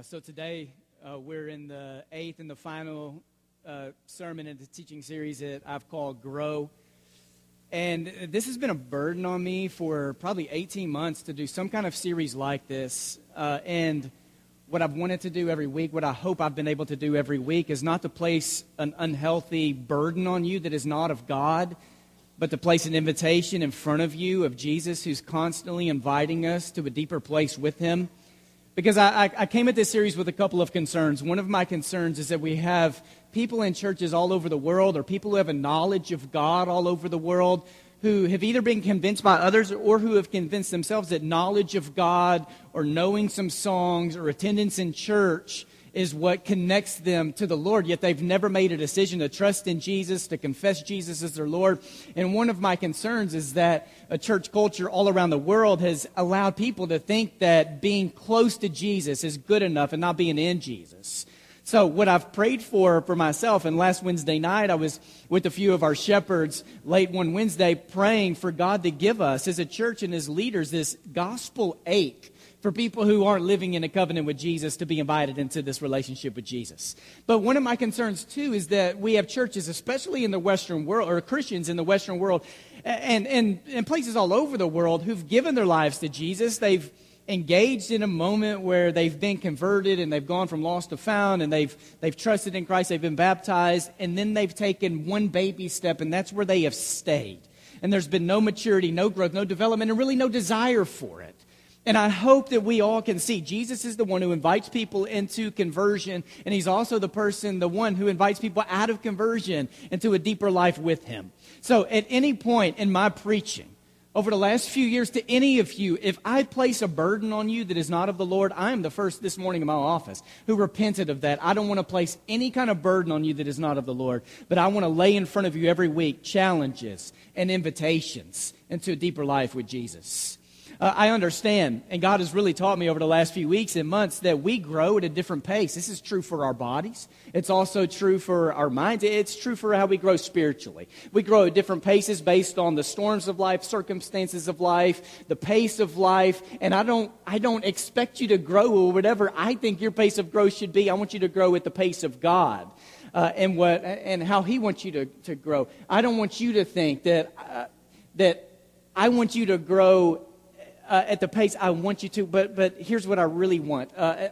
Uh, so today uh, we're in the eighth and the final uh, sermon in the teaching series that I've called Grow. And this has been a burden on me for probably 18 months to do some kind of series like this. Uh, and what I've wanted to do every week, what I hope I've been able to do every week, is not to place an unhealthy burden on you that is not of God, but to place an invitation in front of you of Jesus who's constantly inviting us to a deeper place with Him because I, I, came at this series with a couple of concerns. One of my concerns is that we have people in churches all over the world, or people who have a knowledge of God all over the world, who have either been convinced by others or who have convinced themselves that knowledge of God, or knowing some songs, or attendance in church is what connects them to the Lord, yet they've never made a decision to trust in Jesus, to confess Jesus as their Lord. And one of my concerns is that a church culture all around the world has allowed people to think that being close to Jesus is good enough and not being in Jesus. So, what I've prayed for for myself, and last Wednesday night I was with a few of our shepherds late one Wednesday praying for God to give us as a church and as leaders this gospel ache for people who aren't living in a covenant with Jesus to be invited into this relationship with Jesus. But one of my concerns, too, is that we have churches, especially in the Western world, or Christians in the Western world, and, and, and places all over the world who've given their lives to Jesus. They've engaged in a moment where they've been converted and they've gone from lost to found and they've, they've trusted in Christ, they've been baptized, and then they've taken one baby step, and that's where they have stayed. And there's been no maturity, no growth, no development, and really no desire for it. And I hope that we all can see Jesus is the one who invites people into conversion, and he's also the person, the one who invites people out of conversion into a deeper life with him. So, at any point in my preaching, over the last few years, to any of you, if I place a burden on you that is not of the Lord, I am the first this morning in my office who repented of that. I don't want to place any kind of burden on you that is not of the Lord, but I want to lay in front of you every week challenges and invitations into a deeper life with Jesus. Uh, I understand, and God has really taught me over the last few weeks and months that we grow at a different pace. This is true for our bodies. It's also true for our minds. It's true for how we grow spiritually. We grow at different paces based on the storms of life, circumstances of life, the pace of life. And I don't, I don't expect you to grow or whatever I think your pace of growth should be. I want you to grow at the pace of God. Uh, and what and how he wants you to, to grow. I don't want you to think that uh, that I want you to grow uh, at the pace I want you to, but, but here's what I really want. Uh,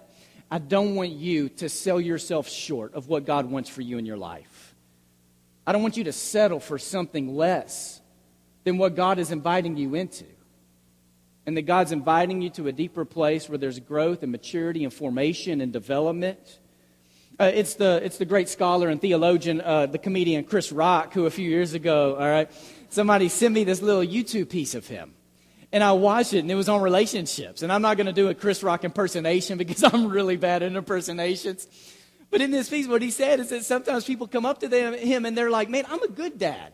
I don't want you to sell yourself short of what God wants for you in your life. I don't want you to settle for something less than what God is inviting you into. And that God's inviting you to a deeper place where there's growth and maturity and formation and development. Uh, it's, the, it's the great scholar and theologian, uh, the comedian Chris Rock, who a few years ago, all right, somebody sent me this little YouTube piece of him and I watched it, and it was on relationships. And I'm not going to do a Chris Rock impersonation because I'm really bad at impersonations. But in this piece, what he said is that sometimes people come up to them, him and they're like, Man, I'm a good dad.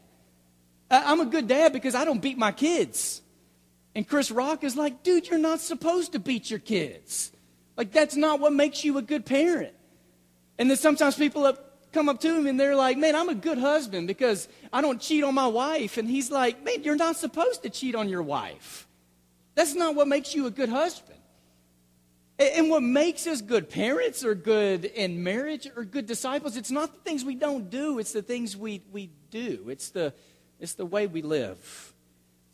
I'm a good dad because I don't beat my kids. And Chris Rock is like, Dude, you're not supposed to beat your kids. Like, that's not what makes you a good parent. And then sometimes people come up to him and they're like, Man, I'm a good husband because I don't cheat on my wife. And he's like, Man, you're not supposed to cheat on your wife. That's not what makes you a good husband. And what makes us good parents or good in marriage or good disciples, it's not the things we don't do, it's the things we, we do. It's the, it's the way we live.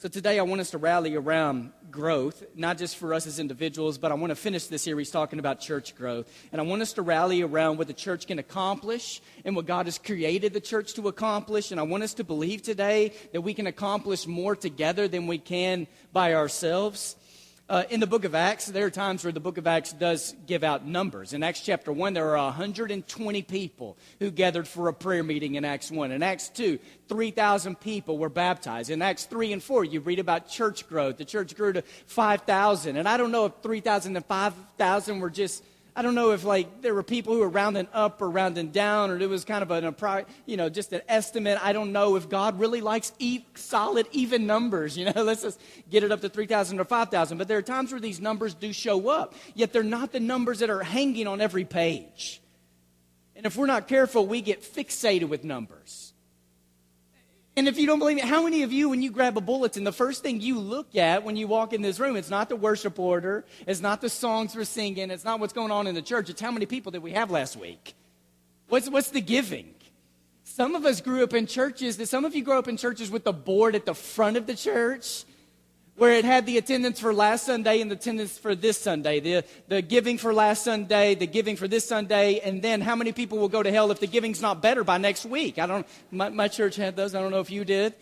So today I want us to rally around growth, not just for us as individuals, but I want to finish this series talking about church growth. And I want us to rally around what the church can accomplish and what God has created the church to accomplish. And I want us to believe today that we can accomplish more together than we can by ourselves. Uh, in the book of Acts, there are times where the book of Acts does give out numbers. In Acts chapter 1, there are 120 people who gathered for a prayer meeting in Acts 1. In Acts 2, 3,000 people were baptized. In Acts 3 and 4, you read about church growth. The church grew to 5,000. And I don't know if 3,000 and 5,000 were just I don't know if like there were people who were rounding up or rounding down, or it was kind of an, you know, just an estimate. I don't know if God really likes e- solid, even numbers. You know, let's just get it up to 3,000 or 5,000. But there are times where these numbers do show up, yet they're not the numbers that are hanging on every page. And if we're not careful, we get fixated with numbers. And if you don't believe me, how many of you, when you grab a bulletin, the first thing you look at when you walk in this room, it's not the worship order, it's not the songs we're singing, it's not what's going on in the church, it's how many people did we have last week? What's, what's the giving? Some of us grew up in churches, that some of you grew up in churches with the board at the front of the church where it had the attendance for last Sunday and the attendance for this Sunday, the, the giving for last Sunday, the giving for this Sunday, and then how many people will go to hell if the giving's not better by next week? I don't, my, my church had those. I don't know if you did.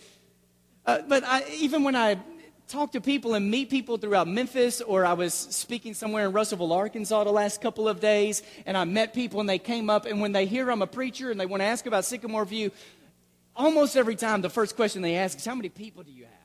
Uh, but I, even when I talk to people and meet people throughout Memphis, or I was speaking somewhere in Russellville, Arkansas the last couple of days, and I met people and they came up, and when they hear I'm a preacher and they want to ask about Sycamore View, almost every time the first question they ask is, How many people do you have?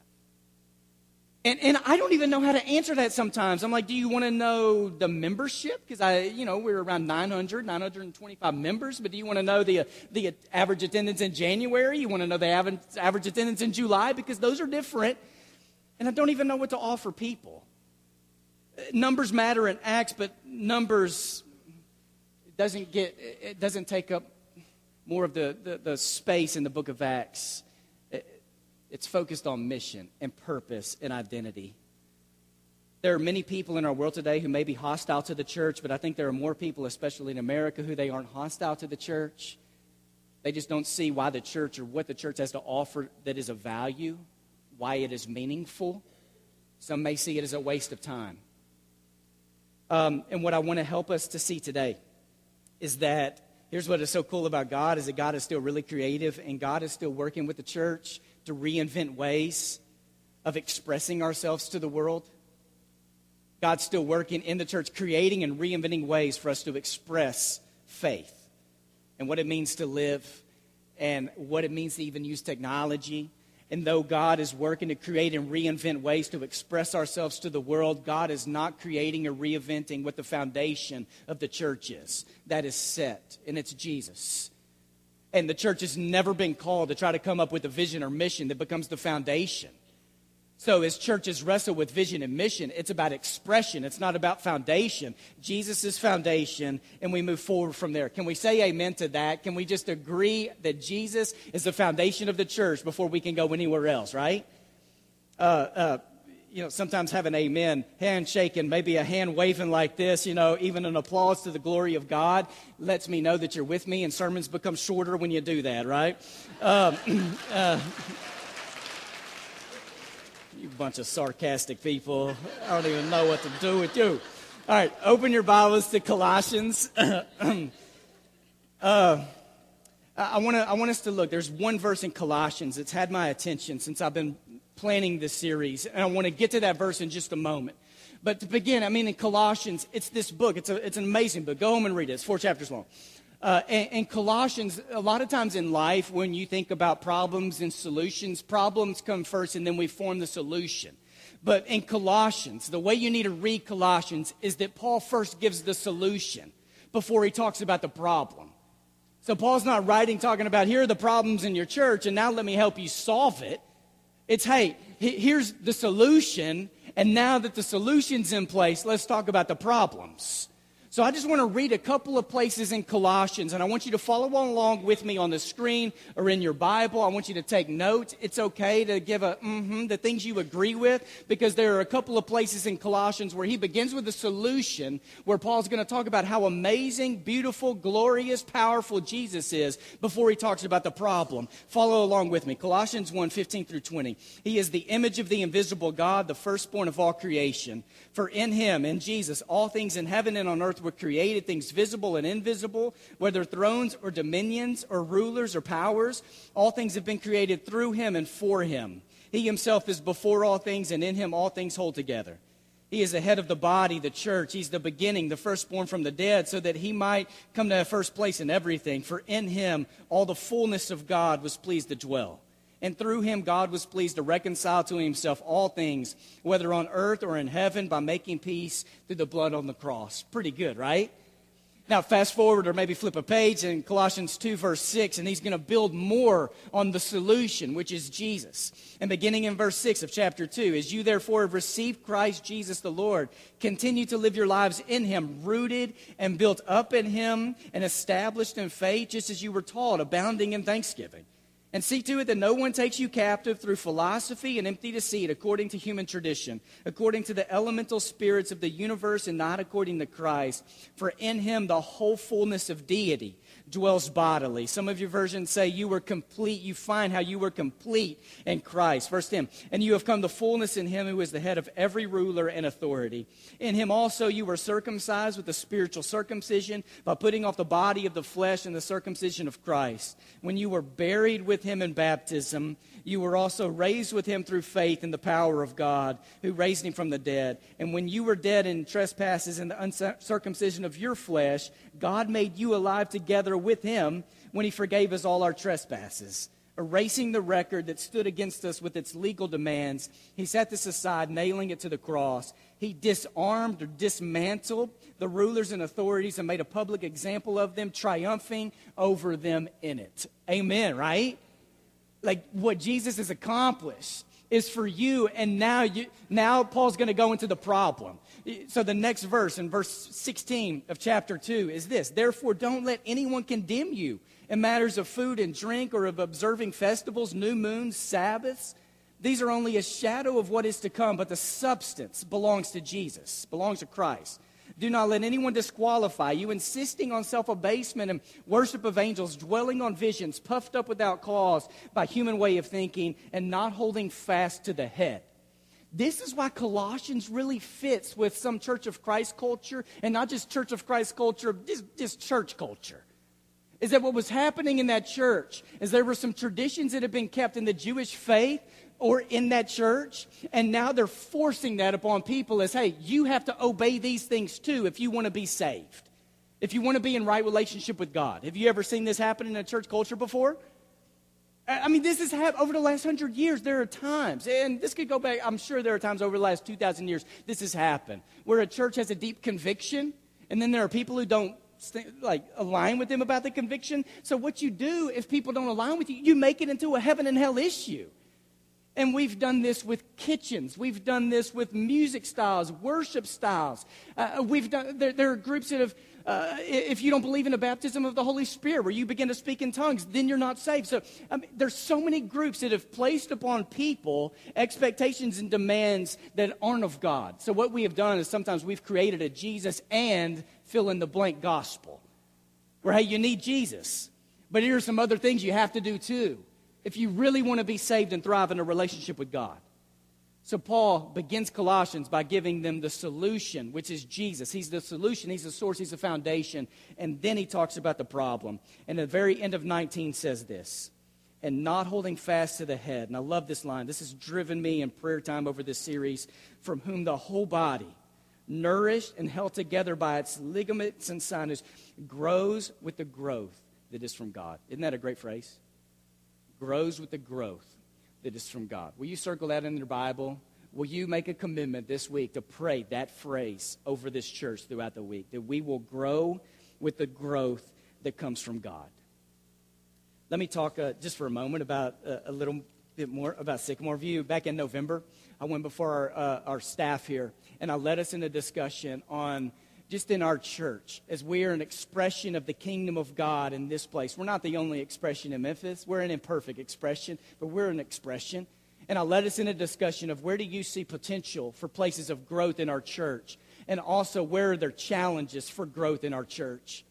And, and I don't even know how to answer that sometimes. I'm like, do you want to know the membership? Because I, you know, we're around 900, 925 members, but do you want to know the, the average attendance in January? You want to know the average, attendance in July? Because those are different. And I don't even know what to offer people. Uh, numbers matter in Acts, but numbers doesn't get, it doesn't take up more of the, the, the space in the book of Acts. It's focused on mission and purpose and identity. There are many people in our world today who may be hostile to the church, but I think there are more people, especially in America, who they aren't hostile to the church. They just don't see why the church or what the church has to offer that is of value, why it is meaningful. Some may see it as a waste of time. Um, and what I want to help us to see today is that here's what is so cool about God is that God is still really creative and God is still working with the church to reinvent ways of expressing ourselves to the world. God's still working in the church, creating and reinventing ways for us to express faith and what it means to live and what it means to even use technology. And though God is working to create and reinvent ways to express ourselves to the world, God is not creating or reinventing what the foundation of the church is. That is set, and it's Jesus. And the church has never been called to try to come up with a vision or mission that becomes the foundation. So, as churches wrestle with vision and mission, it's about expression. It's not about foundation. Jesus is foundation, and we move forward from there. Can we say amen to that? Can we just agree that Jesus is the foundation of the church before we can go anywhere else, right? Uh, uh, you know, sometimes have an amen, handshaking, maybe a hand waving like this, you know, even an applause to the glory of God lets me know that you're with me, and sermons become shorter when you do that, right? Um, uh, you bunch of sarcastic people. I don't even know what to do with you. All right, open your Bibles to Colossians. uh, I want, to, I want us to look. There's one verse in Colossians that's had my attention since I've been planning this series. And I want to get to that verse in just a moment. But to begin, I mean, in Colossians, it's this book. It's, a, it's an amazing book. Go home and read it. It's four chapters long. Uh, and, and, Colossians, a lot of times in life, when you think about problems and solutions, problems come first and then we form the solution. But in Colossians, the way you need to read Colossians is that Paul first gives the solution before he talks about the problem. So Paul's not writing talking about here are the problems in your church and now let me help you solve it. It's, hey, here's the solution, and now that the solution's in place, let's talk about the problems. So I just want to read a couple of places in Colossians, and I want you to follow along with me on the screen or in your Bible. I want you to take notes. It's okay to give a mm-hmm, the things you agree with, because there are a couple of places in Colossians where he begins with a solution, where Paul's going to talk about how amazing, beautiful, glorious, powerful Jesus is before he talks about the problem. Follow along with me. Colossians 1 15 through 20. He is the image of the invisible God, the firstborn of all creation. For in him, in Jesus, all things in heaven and on earth were created, things visible and invisible, whether thrones or dominions or rulers or powers. All things have been created through him and for him. He himself is before all things, and in him all things hold together. He is the head of the body, the church. He's the beginning, the firstborn from the dead, so that he might come to first place in everything. For in him all the fullness of God was pleased to dwell and through him God was pleased to reconcile to himself all things, whether on earth or in heaven, by making peace through the blood on the cross. Pretty good, right? Now, fast forward or maybe flip a page in Colossians 2, verse 6, and he's going to build more on the solution, which is Jesus. And beginning in verse 6 of chapter 2, as you therefore have received Christ Jesus the Lord, continue to live your lives in him, rooted and built up in him, and established in faith, just as you were taught, abounding in thanksgiving. And see to it that no one takes you captive through philosophy and empty deceit, according to human tradition, according to the elemental spirits of the universe, and not according to Christ. For in him the whole fullness of deity dwells bodily. Some of your versions say you were complete. You find how you were complete in Christ. Verse 10 And you have come to fullness in him who is the head of every ruler and authority. In him also you were circumcised with the spiritual circumcision by putting off the body of the flesh and the circumcision of Christ. When you were buried with him in baptism, you were also raised with him through faith in the power of God, who raised him from the dead. And when you were dead in trespasses and the uncircumcision of your flesh, God made you alive together with him when he forgave us all our trespasses. Erasing the record that stood against us with its legal demands, he set this aside, nailing it to the cross. He disarmed or dismantled the rulers and authorities and made a public example of them, triumphing over them in it. Amen, right? Like what Jesus has accomplished is for you and now you now Paul's going to go into the problem. So the next verse in verse 16 of chapter 2 is this, therefore don't let anyone condemn you in matters of food and drink or of observing festivals, new moons, sabbaths. These are only a shadow of what is to come, but the substance belongs to Jesus, belongs to Christ. Do not let anyone disqualify you, insisting on self abasement and worship of angels, dwelling on visions, puffed up without cause by human way of thinking, and not holding fast to the head. This is why Colossians really fits with some Church of Christ culture, and not just Church of Christ culture, just, just church culture. Is that what was happening in that church? Is there were some traditions that had been kept in the Jewish faith or in that church. And now they're forcing that upon people as, hey, you have to obey these things too if you want to be saved. If you want to be in right relationship with God. Have you ever seen this happen in a church culture before? I mean, this has happened over the last hundred years. There are times, and this could go back, I'm sure there are times over the last 2,000 years, this has happened, where a church has a deep conviction, and then there are people who don't like align with them about the conviction. So what you do if people don't align with you, you make it into a heaven and hell issue. And we've done this with kitchens. We've done this with music styles, worship styles. Uh, we've done, there, there, are groups that have, uh, if you don't believe in the baptism of the Holy Spirit, where you begin to speak in tongues, then you're not saved. So I mean, there's so many groups that have placed upon people expectations and demands that aren't of God. So what we have done is sometimes we've created a Jesus and fill in the blank gospel, where, hey, you need Jesus. But here are some other things you have to do too if you really want to be saved and thrive in a relationship with God. So, Paul begins Colossians by giving them the solution, which is Jesus. He's the solution, he's the source, he's the foundation. And then he talks about the problem. And the very end of 19 says this and not holding fast to the head. And I love this line. This has driven me in prayer time over this series. From whom the whole body, nourished and held together by its ligaments and sinews, grows with the growth that is from God. Isn't that a great phrase? Grows with the growth that is from God. Will you circle that in your Bible? Will you make a commitment this week to pray that phrase over this church throughout the week? That we will grow with the growth that comes from God. Let me talk uh, just for a moment about uh, a little bit more about Sycamore View. Back in November, I went before our, uh, our staff here and I led us in a discussion on just in our church, as we are an expression of the kingdom of God in this place. We're not the only expression in Memphis. We're an imperfect expression, but we're an expression. And I led us in a discussion of where do you see potential for places of growth in our church? And also, where are there challenges for growth in our church?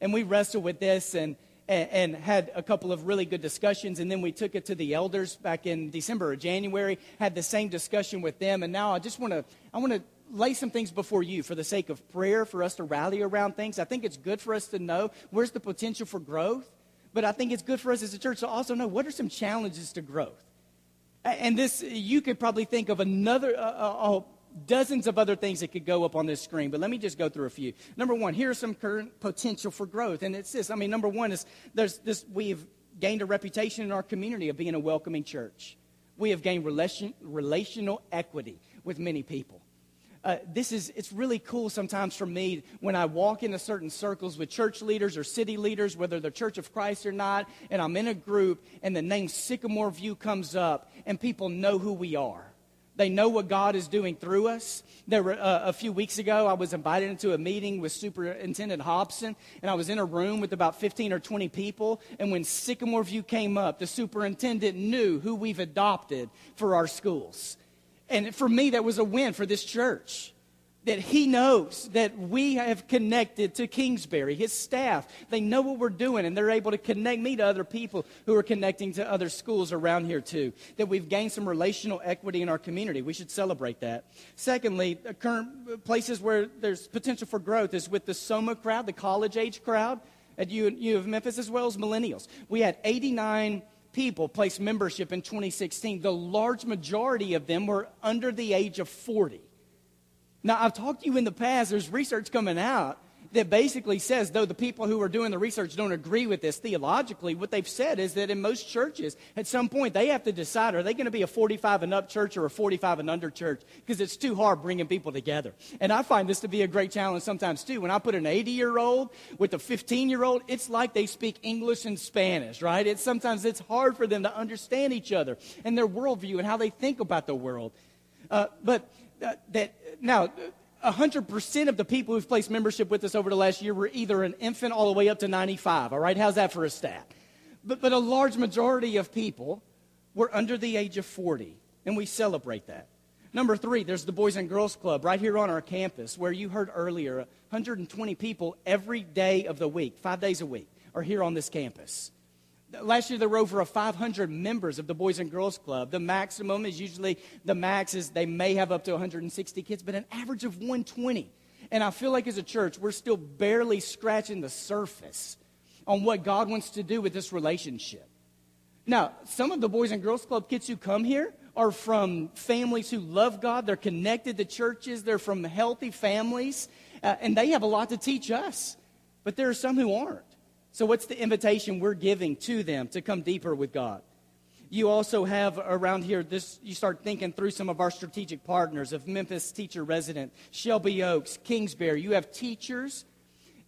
And we wrestled with this and, and, and had a couple of really good discussions. And then we took it to the elders back in December or January, had the same discussion with them. And now I just want to, I want to lay some things before you for the sake of prayer, for us to rally around things. I think it's good for us to know where's the potential for growth, but I think it's good for us as a church to also know what are some challenges to growth. And this, you could probably think of another, uh, uh, dozens of other things that could go up on this screen, but let me just go through a few. Number one, here's some current potential for growth, and it's this. I mean, number one is there's this. We've gained a reputation in our community of being a welcoming church. We have gained relation, relational equity with many people uh, this is it's really cool sometimes for me when i walk into certain circles with church leaders or city leaders whether they're church of christ or not and i'm in a group and the name sycamore view comes up and people know who we are They know what God is doing through us. There were, uh, a few weeks ago, I was invited into a meeting with Superintendent Hopson, and I was in a room with about 15 or 20 people. And when Sycamore View came up, the superintendent knew who we've adopted for our schools. And for me, that was a win for this church that he knows that we have connected to Kingsbury, his staff. They know what we're doing, and they're able to connect me to other people who are connecting to other schools around here, too. That we've gained some relational equity in our community. We should celebrate that. Secondly, the current places where there's potential for growth is with the Soma crowd, the college age crowd at U, U of Memphis, as well as millennials. We had 89 people placed membership in 2016. The large majority of them were under the age of 40. Now, I've talked to you in the past, there's research coming out that basically says, though the people who are doing the research don't agree with this theologically, what they've said is that in most churches, at some point, they have to decide are they going to be a 45 and up church or a 45 and under church? Because it's too hard bringing people together. And I find this to be a great challenge sometimes, too. When I put an 80 year old with a 15 year old, it's like they speak English and Spanish, right? It's sometimes it's hard for them to understand each other and their worldview and how they think about the world. Uh, but uh, that now 100% of the people who've placed membership with us over the last year were either an infant all the way up to 95 all right? How's that for a stat? But, but a large majority of people were under the age of 40 and we celebrate that. Number three there's the boys and girls club right here on our campus where you heard earlier 120 people every day of the week five days a week are here on this campus Last year, there were over 500 members of the Boys and Girls Club. The maximum is usually, the max is they may have up to 160 kids, but an average of 120. And I feel like as a church, we're still barely scratching the surface on what God wants to do with this relationship. Now, some of the Boys and Girls Club kids who come here are from families who love God. They're connected to churches. They're from healthy families. Uh, and they have a lot to teach us. But there are some who aren't. So, what's the invitation we're giving to them to come deeper with God? You also have around here this, you start thinking through some of our strategic partners of Memphis Teacher Resident, Shelby Oaks, Kingsbury. You have teachers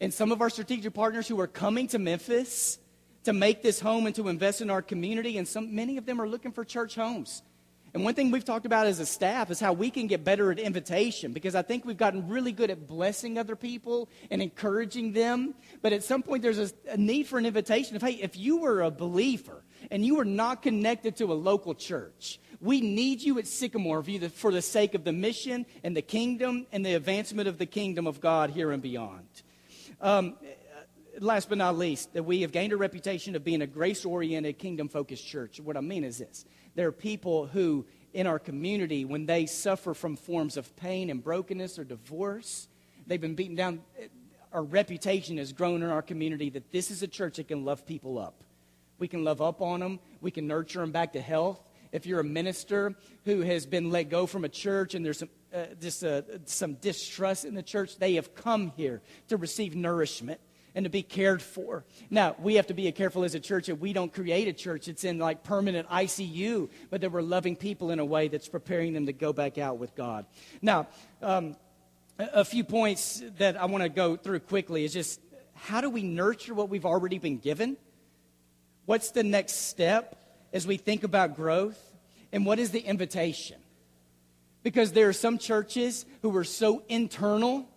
and some of our strategic partners who are coming to Memphis to make this home and to invest in our community. And some, many of them are looking for church homes. And one thing we've talked about as a staff is how we can get better at invitation because I think we've gotten really good at blessing other people and encouraging them. But at some point, there's a, a, need for an invitation of, hey, if you were a believer and you were not connected to a local church, we need you at Sycamore for the sake of the mission and the kingdom and the advancement of the kingdom of God here and beyond. Um, last but not least, that we have gained a reputation of being a grace oriented, kingdom focused church. What I mean is this there are people who, in our community, when they suffer from forms of pain and brokenness or divorce, they've been beaten down. Our reputation has grown in our community that this is a church that can love people up. We can love up on them, we can nurture them back to health. If you're a minister who has been let go from a church and there's some, uh, just, uh, some distrust in the church, they have come here to receive nourishment and to be cared for. Now, we have to be careful as a church that we don't create a church that's in like permanent ICU, but that we're loving people in a way that's preparing them to go back out with God. Now, um, a few points that I want to go through quickly is just how do we nurture what we've already been given? What's the next step as we think about growth? And what is the invitation? Because there are some churches who are so internal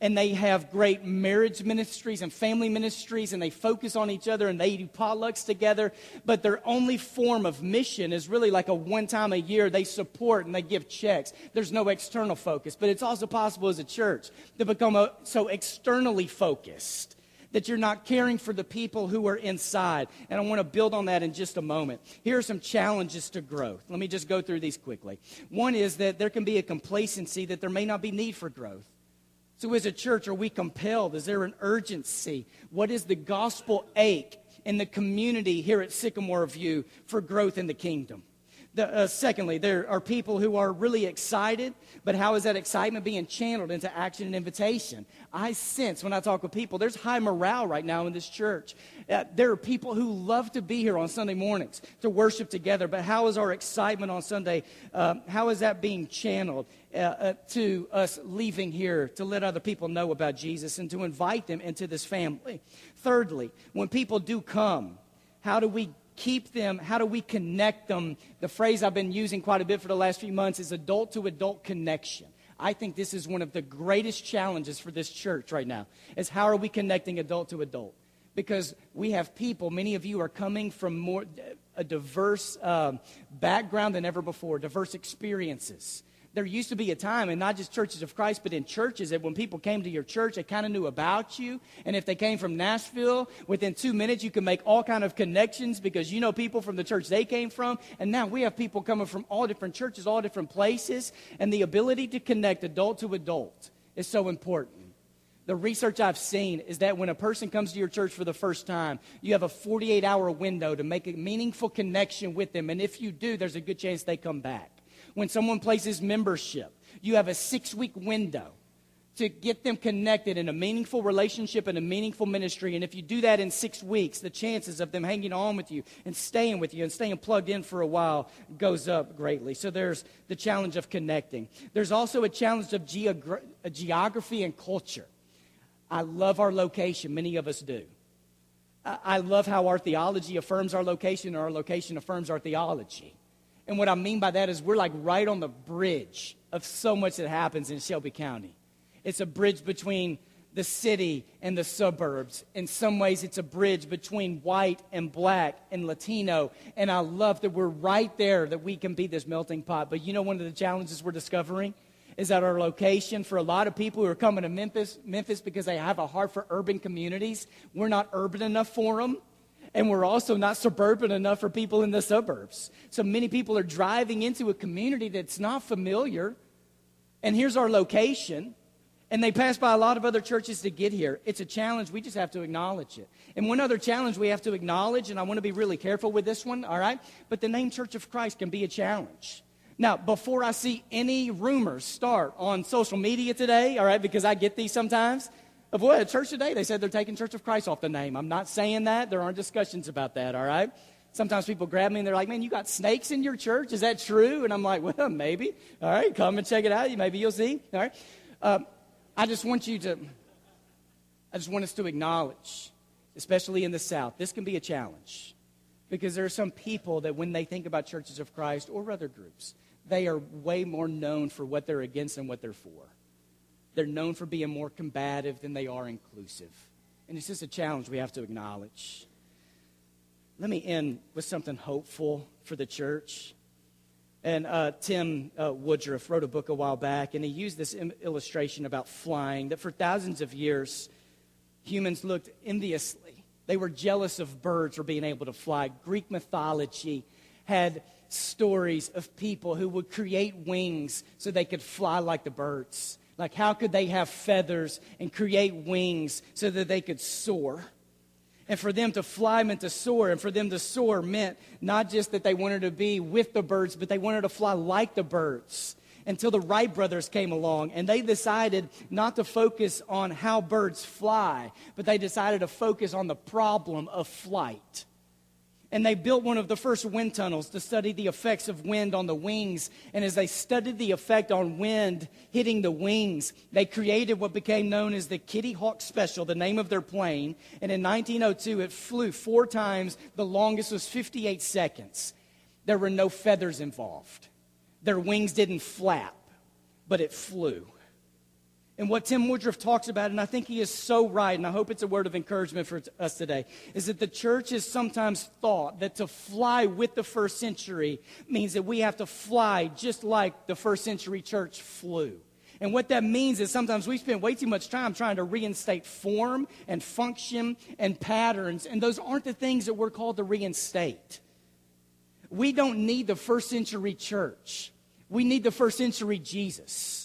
and they have great marriage ministries and family ministries and they focus on each other and they do potlucks together but their only form of mission is really like a one time a year they support and they give checks there's no external focus but it's also possible as a church to become a, so externally focused that you're not caring for the people who are inside. And I want to build on that in just a moment. Here are some challenges to growth. Let me just go through these quickly. One is that there can be a complacency that there may not be need for growth. So, as a church, are we compelled? Is there an urgency? What is the gospel ache in the community here at Sycamore View for growth in the kingdom? The, uh, secondly, there are people who are really excited, but how is that excitement being channeled into action and invitation? I sense when I talk with people, there's high morale right now in this church. Uh, there are people who love to be here on Sunday mornings to worship together, but how is our excitement on Sunday? Uh, how is that being channeled uh, uh, to us leaving here to let other people know about Jesus and to invite them into this family? Thirdly, when people do come, how do we keep them? How do we connect them? The phrase I've been using quite a bit for the last few months is adult to adult connection. I think this is one of the greatest challenges for this church right now is how are we connecting adult to adult? Because we have people, many of you are coming from more, a diverse um, background than ever before, diverse experiences there used to be a time, and not just churches of Christ, but in churches, that when people came to your church, they kind of knew about you. And if they came from Nashville, within two minutes, you could make all kind of connections because you know people from the church they came from. And now we have people coming from all different churches, all different places. And the ability to connect adult to adult is so important. The research I've seen is that when a person comes to your church for the first time, you have a 48 hour window to make a meaningful connection with them. And if you do, there's a good chance they come back when someone places membership, you have a six week window to get them connected in a meaningful relationship and a meaningful ministry. And if you do that in six weeks, the chances of them hanging on with you and staying with you and staying plugged in for a while goes up greatly. So there's the challenge of connecting. There's also a challenge of geogra- uh, geography and culture. I love our location, many of us do. I love how our theology affirms our location, or our location affirms our theology. And what I mean by that is we're like right on the bridge of so much that happens in Shelby County. It's a bridge between the city and the suburbs. In some ways, it's a bridge between white and black and Latino. And I love that we're right there, that we can be this melting pot. But you know, one of the challenges we're discovering is that our location for a lot of people who are coming to Memphis, Memphis because they have a heart for urban communities, we're not urban enough for them. And we're also not suburban enough for people in the suburbs. So many people are driving into a community that's not familiar. And here's our location. And they pass by a lot of other churches to get here. It's a challenge. We just have to acknowledge it. And one other challenge we have to acknowledge, and I want to be really careful with this one, all right? But the name Church of Christ can be a challenge. Now, before I see any rumors start on social media today, all right, because I get these sometimes, of what? church today, they said they're taking Church of Christ off the name. I'm not saying that. There aren't discussions about that, all right? Sometimes people grab me and they're like, man, you got snakes in your church? Is that true? And I'm like, well, maybe. All right, come and check it out. Maybe you'll see. All right. Um, I just want you to, I just want us to acknowledge, especially in the South, this can be a challenge. Because there are some people that when they think about churches of Christ or other groups, they are way more known for what they're against than what they're for. They're known for being more combative than they are inclusive. And it's just a challenge we have to acknowledge. Let me end with something hopeful for the church. And uh, Tim uh, Woodroof wrote a book a while back, and he used this Im- illustration about flying that for thousands of years, humans looked enviously. They were jealous of birds for being able to fly. Greek mythology had stories of people who would create wings so they could fly like the birds. Like, how could they have feathers and create wings so that they could soar? And for them to fly meant to soar, and for them to soar meant not just that they wanted to be with the birds, but they wanted to fly like the birds. Until the Wright brothers came along, and they decided not to focus on how birds fly, but they decided to focus on the problem of flight. And they built one of the first wind tunnels to study the effects of wind on the wings. And as they studied the effect on wind hitting the wings, they created what became known as the Kitty Hawk Special, the name of their plane. And in 1902, it flew four times. The longest was 58 seconds. There were no feathers involved, their wings didn't flap, but it flew. And what Tim Woodroof talks about, and I think he is so right, and I hope it's a word of encouragement for us today, is that the church has sometimes thought that to fly with the first century means that we have to fly just like the first century church flew. And what that means is sometimes we spend way too much time trying to reinstate form and function and patterns, and those aren't the things that we're called to reinstate. We don't need the first century church, we need the first century Jesus.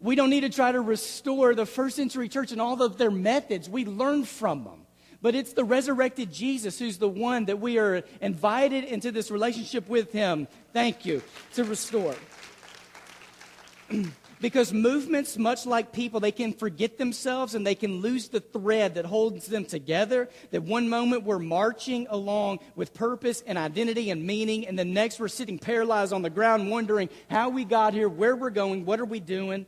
We don't need to try to restore the first century church and all of their methods. We learn from them. But it's the resurrected Jesus who's the one that we are invited into this relationship with him. Thank you to restore. because movements, much like people, they can forget themselves and they can lose the thread that holds them together. That one moment we're marching along with purpose and identity and meaning, and the next we're sitting paralyzed on the ground wondering how we got here, where we're going, what are we doing.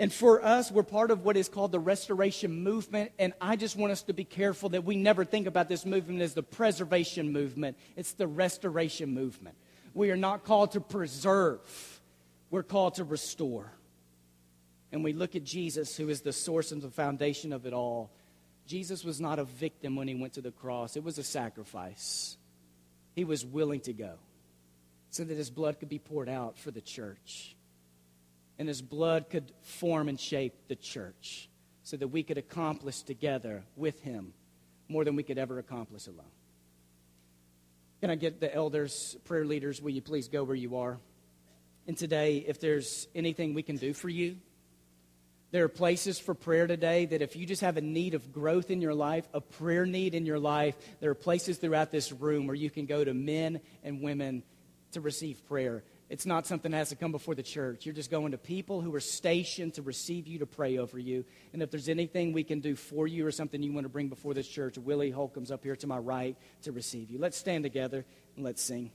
And for us, we're part of what is called the restoration movement. And I just want us to be careful that we never think about this movement as the preservation movement. It's the restoration movement. We are not called to preserve, we're called to restore. And we look at Jesus, who is the source and the foundation of it all. Jesus was not a victim when he went to the cross, it was a sacrifice. He was willing to go so that his blood could be poured out for the church and his blood could form and shape the church so that we could accomplish together with him more than we could ever accomplish alone. Can I get the elders, prayer leaders, will you please go where you are? And today, if there's anything we can do for you, there are places for prayer today that if you just have a need of growth in your life, a prayer need in your life, there are places throughout this room where you can go to men and women to receive prayer. It's not something that has to come before the church. You're just going to people who are stationed to receive you, to pray over you. And if there's anything we can do for you or something you want to bring before this church, Willie Holcomb's up here to my right to receive you. Let's stand together and let's sing.